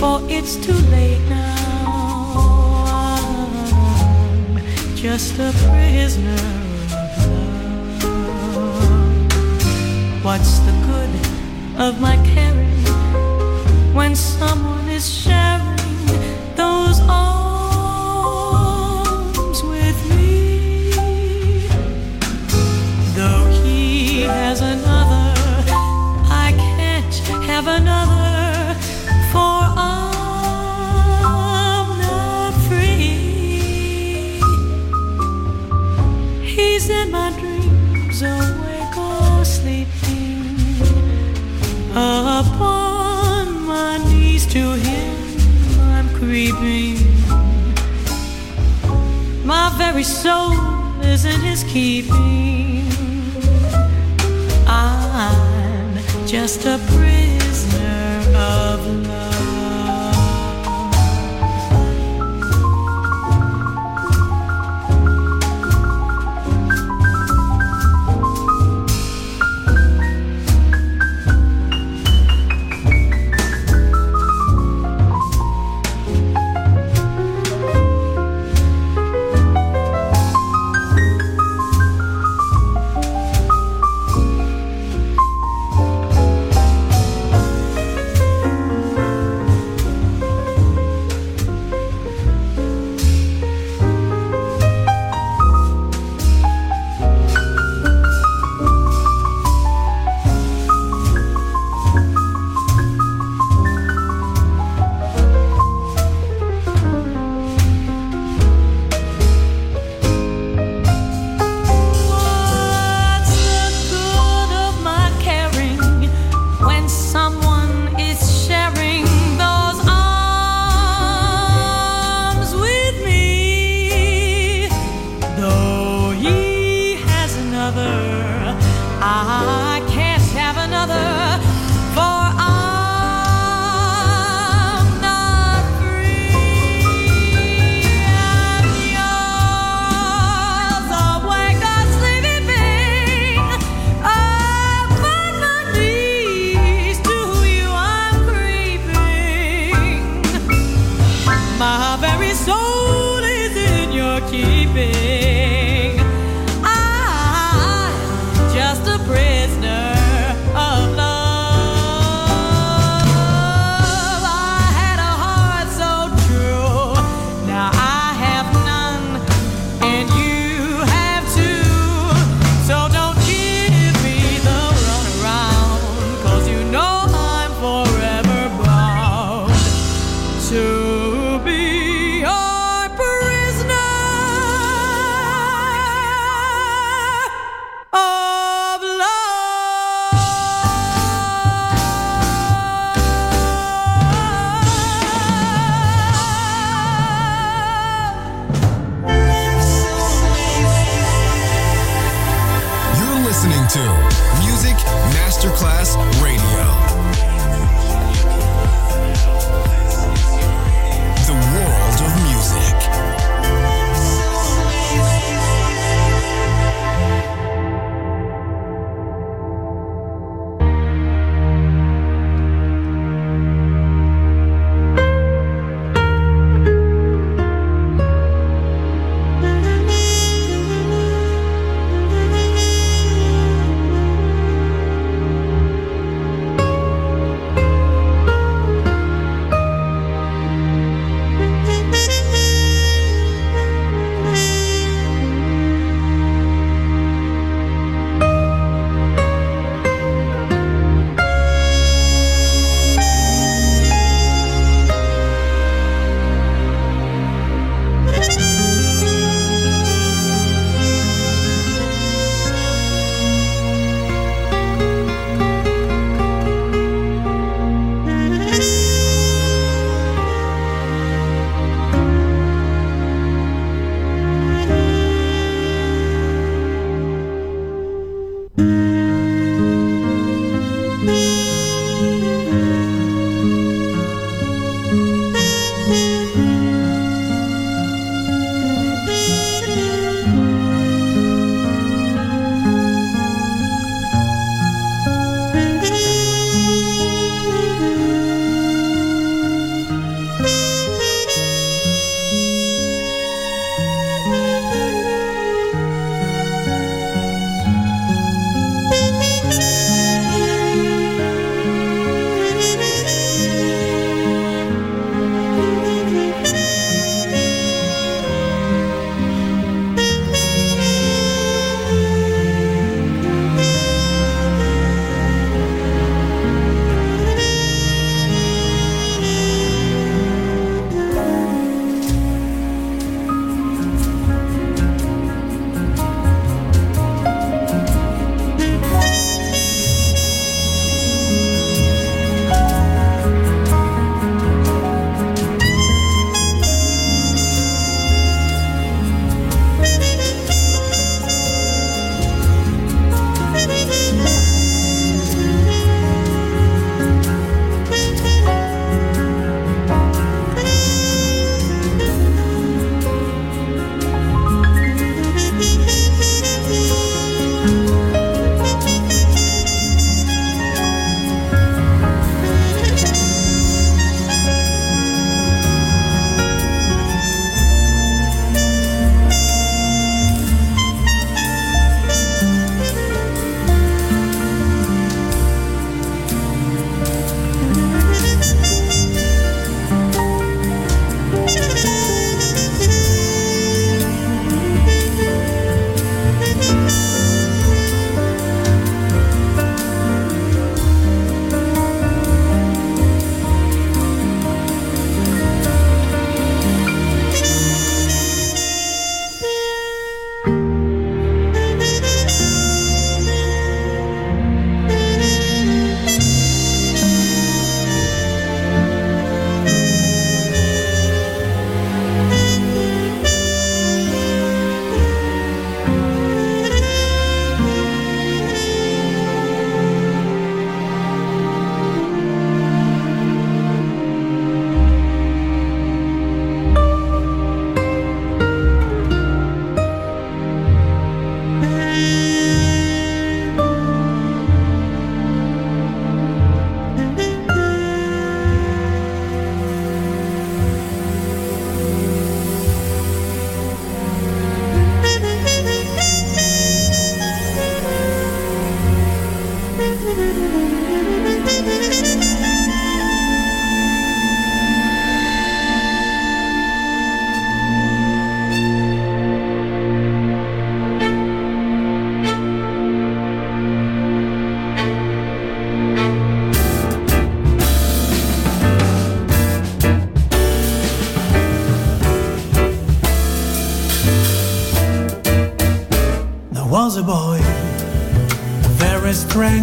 For it's too late now. I'm just a prisoner of love. What's the good of my caring when someone is sharing My very soul is in his keeping. I'm just a prisoner of love.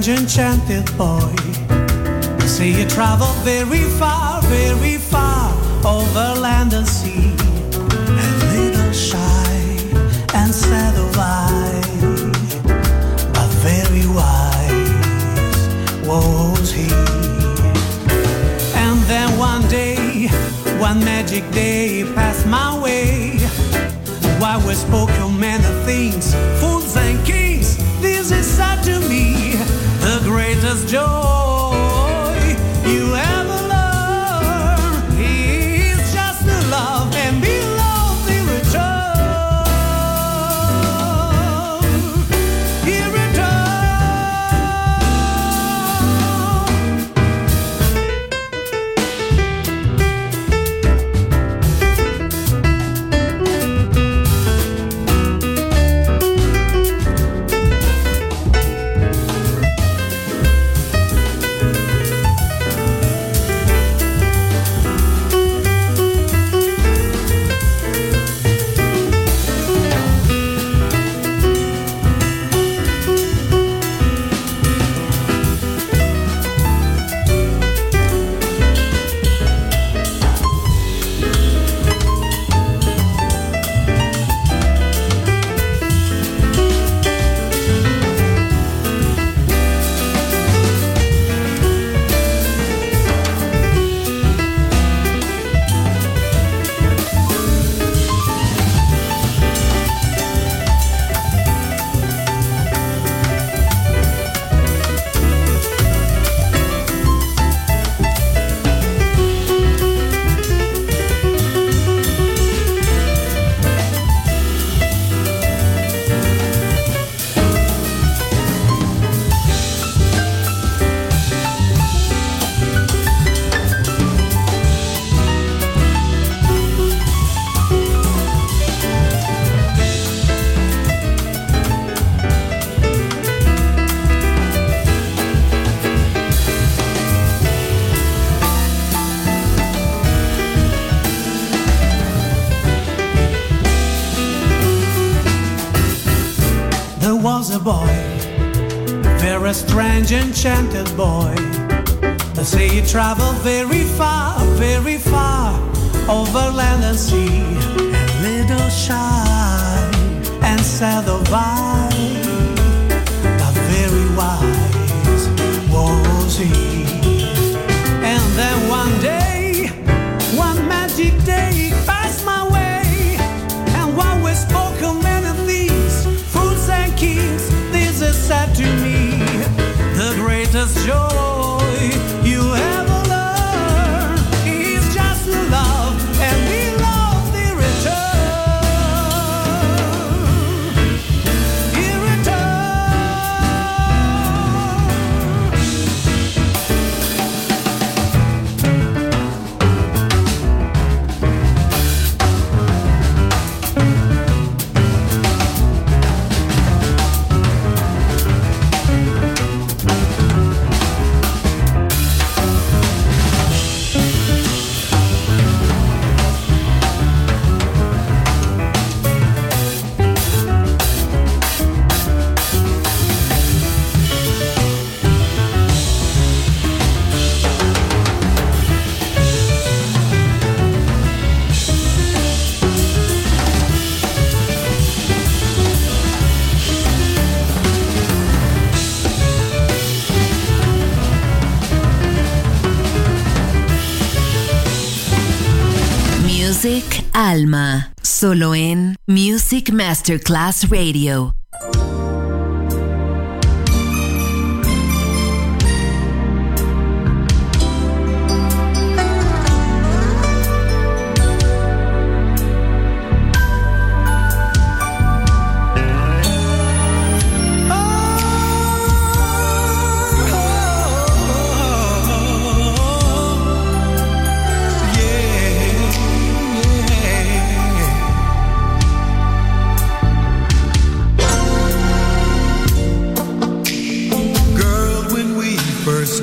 Strange, enchanted boy. See, you traveled very far, very far over land and sea. A little shy and sad of eye, but very wise was he. And then one day, one magic day passed my way. We spoke of many things, joy strange, enchanted boy. They say you travel very far, very far, over land and sea. A little shy and sad of eye, but very wise was he. Alma. Solo en Music Masterclass Radio.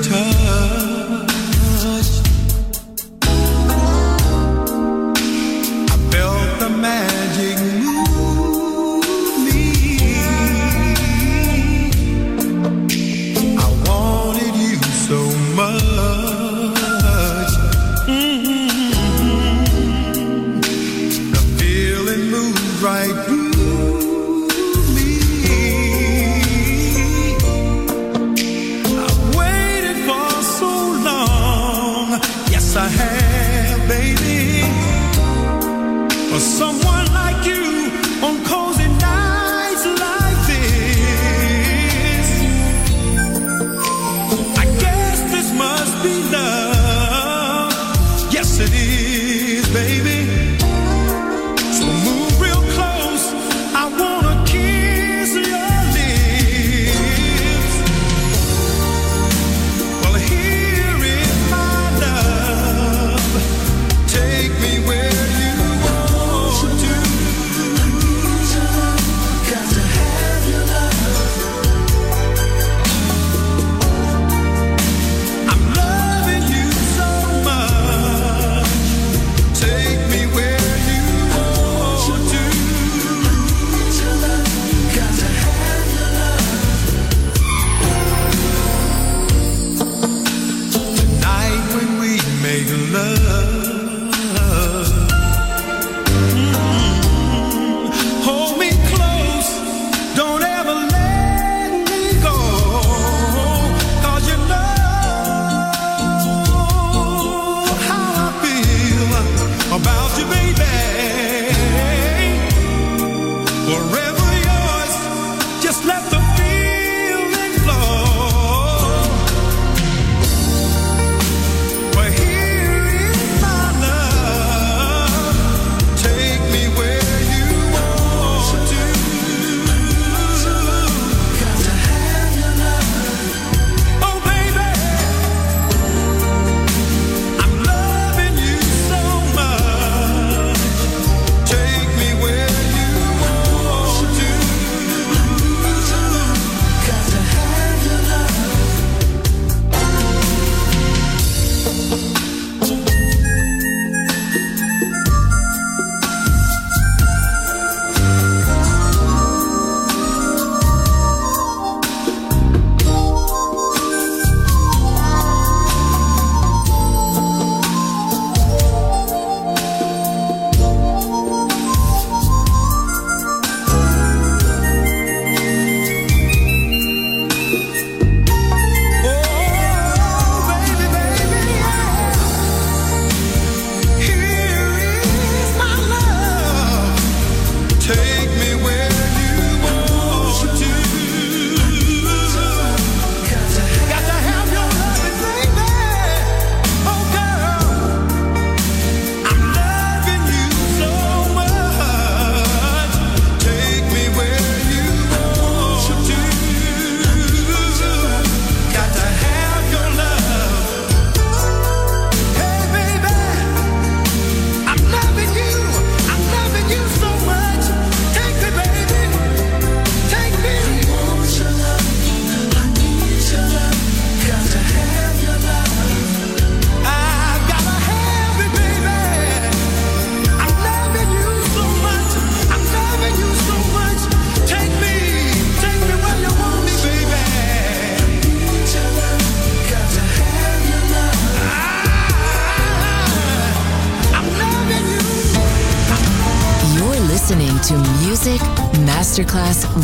touch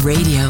Radio.